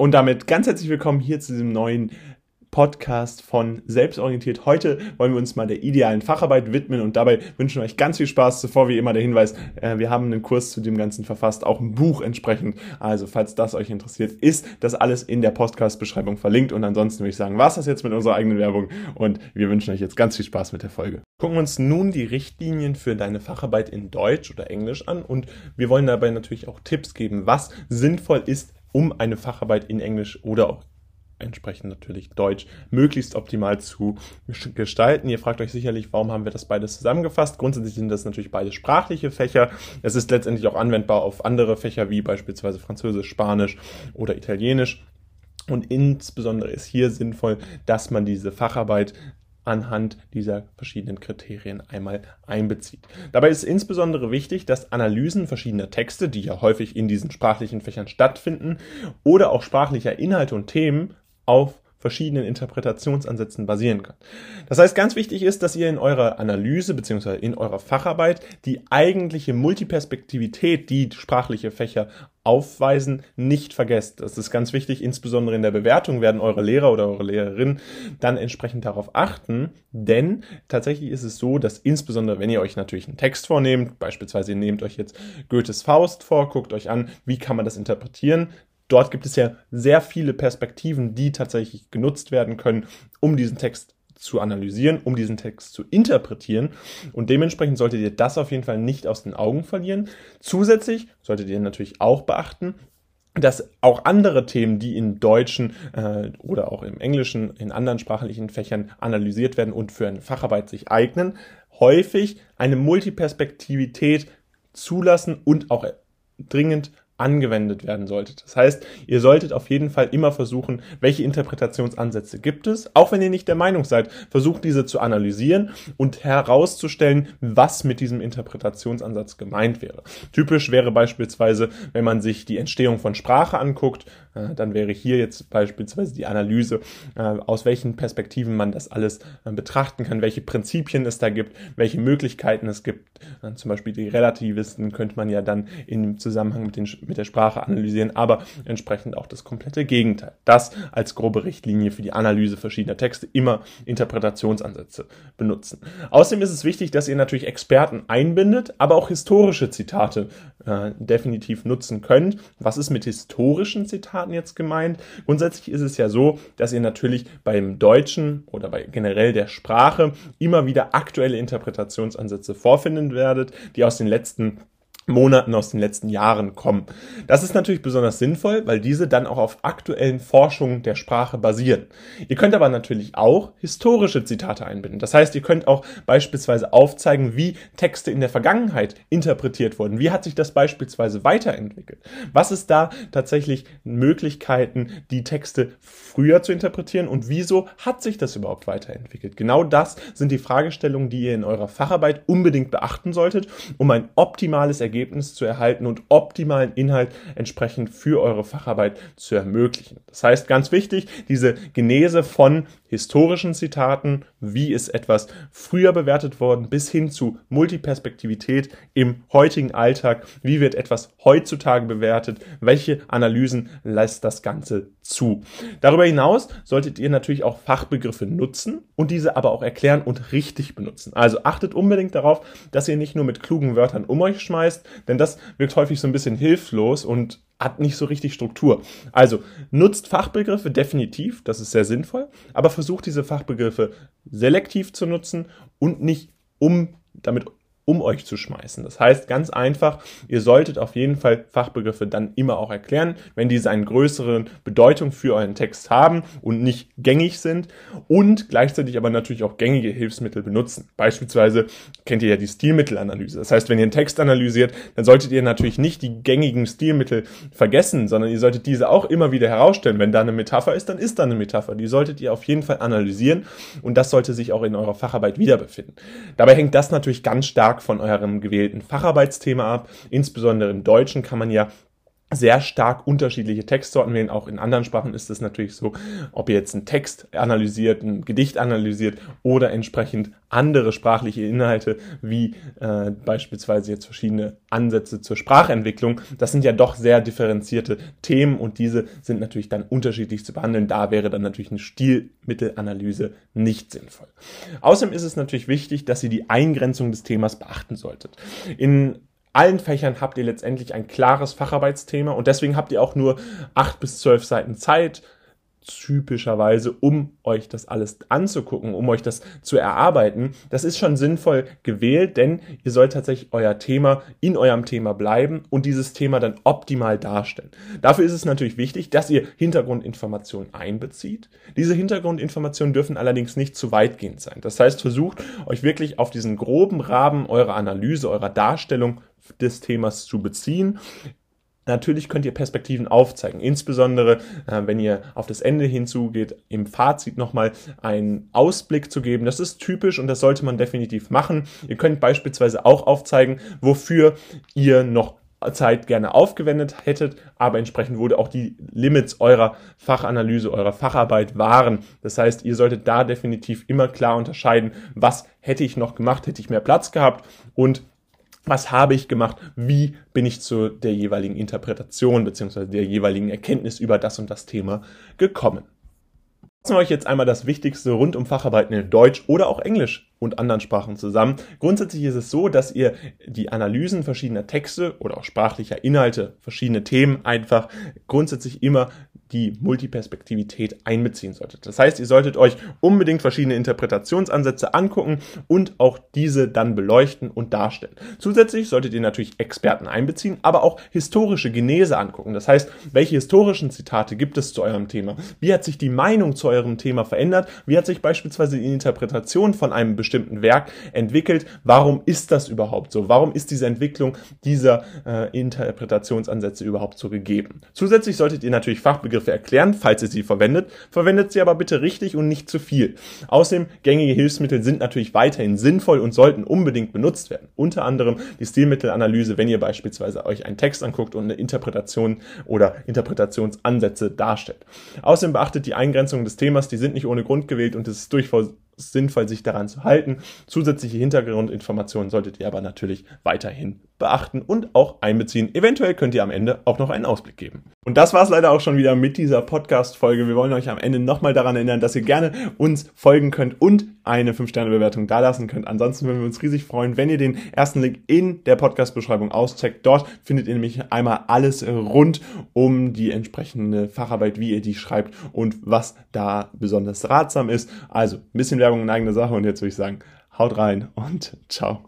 Und damit ganz herzlich willkommen hier zu diesem neuen Podcast von Selbstorientiert. Heute wollen wir uns mal der idealen Facharbeit widmen und dabei wünschen wir euch ganz viel Spaß. Zuvor wie immer der Hinweis, äh, wir haben einen Kurs zu dem Ganzen verfasst, auch ein Buch entsprechend. Also falls das euch interessiert, ist das alles in der Podcast-Beschreibung verlinkt. Und ansonsten würde ich sagen, was das jetzt mit unserer eigenen Werbung und wir wünschen euch jetzt ganz viel Spaß mit der Folge. Gucken wir uns nun die Richtlinien für deine Facharbeit in Deutsch oder Englisch an und wir wollen dabei natürlich auch Tipps geben, was sinnvoll ist, um eine Facharbeit in Englisch oder auch entsprechend natürlich Deutsch möglichst optimal zu gestalten. Ihr fragt euch sicherlich, warum haben wir das beides zusammengefasst? Grundsätzlich sind das natürlich beide sprachliche Fächer. Es ist letztendlich auch anwendbar auf andere Fächer wie beispielsweise Französisch, Spanisch oder Italienisch. Und insbesondere ist hier sinnvoll, dass man diese Facharbeit anhand dieser verschiedenen Kriterien einmal einbezieht. Dabei ist insbesondere wichtig, dass Analysen verschiedener Texte, die ja häufig in diesen sprachlichen Fächern stattfinden, oder auch sprachlicher Inhalte und Themen auf verschiedenen Interpretationsansätzen basieren kann. Das heißt, ganz wichtig ist, dass ihr in eurer Analyse bzw. in eurer Facharbeit die eigentliche Multiperspektivität, die sprachliche Fächer aufweisen, nicht vergesst. Das ist ganz wichtig, insbesondere in der Bewertung werden eure Lehrer oder eure Lehrerin dann entsprechend darauf achten, denn tatsächlich ist es so, dass insbesondere wenn ihr euch natürlich einen Text vornehmt, beispielsweise ihr nehmt euch jetzt Goethes Faust vor, guckt euch an, wie kann man das interpretieren, dort gibt es ja sehr viele Perspektiven, die tatsächlich genutzt werden können, um diesen Text zu analysieren, um diesen Text zu interpretieren. Und dementsprechend solltet ihr das auf jeden Fall nicht aus den Augen verlieren. Zusätzlich solltet ihr natürlich auch beachten, dass auch andere Themen, die in deutschen äh, oder auch im englischen, in anderen sprachlichen Fächern analysiert werden und für eine Facharbeit sich eignen, häufig eine Multiperspektivität zulassen und auch dringend angewendet werden sollte. Das heißt, ihr solltet auf jeden Fall immer versuchen, welche Interpretationsansätze gibt es. Auch wenn ihr nicht der Meinung seid, versucht diese zu analysieren und herauszustellen, was mit diesem Interpretationsansatz gemeint wäre. Typisch wäre beispielsweise, wenn man sich die Entstehung von Sprache anguckt, äh, dann wäre hier jetzt beispielsweise die Analyse, äh, aus welchen Perspektiven man das alles äh, betrachten kann, welche Prinzipien es da gibt, welche Möglichkeiten es gibt. Zum Beispiel die Relativisten könnte man ja dann im Zusammenhang mit den mit der Sprache analysieren, aber entsprechend auch das komplette Gegenteil. Das als grobe Richtlinie für die Analyse verschiedener Texte immer Interpretationsansätze benutzen. Außerdem ist es wichtig, dass ihr natürlich Experten einbindet, aber auch historische Zitate äh, definitiv nutzen könnt. Was ist mit historischen Zitaten jetzt gemeint? Grundsätzlich ist es ja so, dass ihr natürlich beim Deutschen oder bei generell der Sprache immer wieder aktuelle Interpretationsansätze vorfinden werdet, die aus den letzten Monaten aus den letzten Jahren kommen. Das ist natürlich besonders sinnvoll, weil diese dann auch auf aktuellen Forschungen der Sprache basieren. Ihr könnt aber natürlich auch historische Zitate einbinden. Das heißt, ihr könnt auch beispielsweise aufzeigen, wie Texte in der Vergangenheit interpretiert wurden. Wie hat sich das beispielsweise weiterentwickelt? Was ist da tatsächlich Möglichkeiten, die Texte früher zu interpretieren und wieso hat sich das überhaupt weiterentwickelt? Genau das sind die Fragestellungen, die ihr in eurer Facharbeit unbedingt beachten solltet, um ein optimales Ergebnis Ergebnis zu erhalten und optimalen Inhalt entsprechend für eure Facharbeit zu ermöglichen. Das heißt, ganz wichtig, diese Genese von historischen Zitaten, wie ist etwas früher bewertet worden, bis hin zu Multiperspektivität im heutigen Alltag, wie wird etwas heutzutage bewertet, welche Analysen lässt das Ganze zu. Darüber hinaus solltet ihr natürlich auch Fachbegriffe nutzen und diese aber auch erklären und richtig benutzen. Also achtet unbedingt darauf, dass ihr nicht nur mit klugen Wörtern um euch schmeißt, denn das wirkt häufig so ein bisschen hilflos und hat nicht so richtig Struktur. Also nutzt Fachbegriffe definitiv, das ist sehr sinnvoll, aber versucht diese Fachbegriffe selektiv zu nutzen und nicht um damit um euch zu schmeißen. Das heißt ganz einfach, ihr solltet auf jeden Fall Fachbegriffe dann immer auch erklären, wenn diese eine größere Bedeutung für euren Text haben und nicht gängig sind und gleichzeitig aber natürlich auch gängige Hilfsmittel benutzen. Beispielsweise kennt ihr ja die Stilmittelanalyse. Das heißt, wenn ihr einen Text analysiert, dann solltet ihr natürlich nicht die gängigen Stilmittel vergessen, sondern ihr solltet diese auch immer wieder herausstellen. Wenn da eine Metapher ist, dann ist da eine Metapher. Die solltet ihr auf jeden Fall analysieren und das sollte sich auch in eurer Facharbeit wiederbefinden. Dabei hängt das natürlich ganz stark stark von eurem gewählten Facharbeitsthema ab. Insbesondere im Deutschen kann man ja sehr stark unterschiedliche Textsorten wählen. Auch in anderen Sprachen ist es natürlich so, ob ihr jetzt einen Text analysiert, ein Gedicht analysiert oder entsprechend andere sprachliche Inhalte, wie äh, beispielsweise jetzt verschiedene Ansätze zur Sprachentwicklung. Das sind ja doch sehr differenzierte Themen und diese sind natürlich dann unterschiedlich zu behandeln. Da wäre dann natürlich eine Stilmittelanalyse nicht sinnvoll. Außerdem ist es natürlich wichtig, dass ihr die Eingrenzung des Themas beachten solltet. In allen Fächern habt ihr letztendlich ein klares Facharbeitsthema und deswegen habt ihr auch nur acht bis zwölf Seiten Zeit, typischerweise, um euch das alles anzugucken, um euch das zu erarbeiten. Das ist schon sinnvoll gewählt, denn ihr sollt tatsächlich euer Thema in eurem Thema bleiben und dieses Thema dann optimal darstellen. Dafür ist es natürlich wichtig, dass ihr Hintergrundinformationen einbezieht. Diese Hintergrundinformationen dürfen allerdings nicht zu weitgehend sein. Das heißt, versucht euch wirklich auf diesen groben Rahmen eurer Analyse, eurer Darstellung des Themas zu beziehen. Natürlich könnt ihr Perspektiven aufzeigen, insbesondere äh, wenn ihr auf das Ende hinzugeht, im Fazit nochmal einen Ausblick zu geben. Das ist typisch und das sollte man definitiv machen. Ihr könnt beispielsweise auch aufzeigen, wofür ihr noch Zeit gerne aufgewendet hättet, aber entsprechend wurde auch die Limits eurer Fachanalyse, eurer Facharbeit waren. Das heißt, ihr solltet da definitiv immer klar unterscheiden, was hätte ich noch gemacht, hätte ich mehr Platz gehabt und was habe ich gemacht, wie bin ich zu der jeweiligen Interpretation beziehungsweise der jeweiligen Erkenntnis über das und das Thema gekommen. Fassen wir euch jetzt einmal das Wichtigste rund um Facharbeiten in Deutsch oder auch Englisch und anderen Sprachen zusammen. Grundsätzlich ist es so, dass ihr die Analysen verschiedener Texte oder auch sprachlicher Inhalte, verschiedene Themen einfach grundsätzlich immer die Multiperspektivität einbeziehen solltet. Das heißt, ihr solltet euch unbedingt verschiedene Interpretationsansätze angucken und auch diese dann beleuchten und darstellen. Zusätzlich solltet ihr natürlich Experten einbeziehen, aber auch historische Genese angucken. Das heißt, welche historischen Zitate gibt es zu eurem Thema? Wie hat sich die Meinung zu eurem Thema verändert? Wie hat sich beispielsweise die Interpretation von einem bestimmten Werk entwickelt? Warum ist das überhaupt so? Warum ist diese Entwicklung dieser äh, Interpretationsansätze überhaupt so gegeben? Zusätzlich solltet ihr natürlich Fachbegriffe Begriffe erklären, falls ihr sie verwendet. Verwendet sie aber bitte richtig und nicht zu viel. Außerdem, gängige Hilfsmittel sind natürlich weiterhin sinnvoll und sollten unbedingt benutzt werden. Unter anderem die Stilmittelanalyse, wenn ihr beispielsweise euch einen Text anguckt und eine Interpretation oder Interpretationsansätze darstellt. Außerdem beachtet die Eingrenzung des Themas, die sind nicht ohne Grund gewählt und es ist durchaus sinnvoll, sich daran zu halten. Zusätzliche Hintergrundinformationen solltet ihr aber natürlich weiterhin beachten und auch einbeziehen. Eventuell könnt ihr am Ende auch noch einen Ausblick geben. Und das war es leider auch schon wieder mit dieser Podcast-Folge. Wir wollen euch am Ende nochmal daran erinnern, dass ihr gerne uns folgen könnt und eine 5-Sterne-Bewertung dalassen könnt. Ansonsten würden wir uns riesig freuen, wenn ihr den ersten Link in der Podcast-Beschreibung auscheckt. Dort findet ihr nämlich einmal alles rund um die entsprechende Facharbeit, wie ihr die schreibt und was da besonders ratsam ist. Also ein bisschen Werbung in eigener Sache und jetzt würde ich sagen, haut rein und ciao.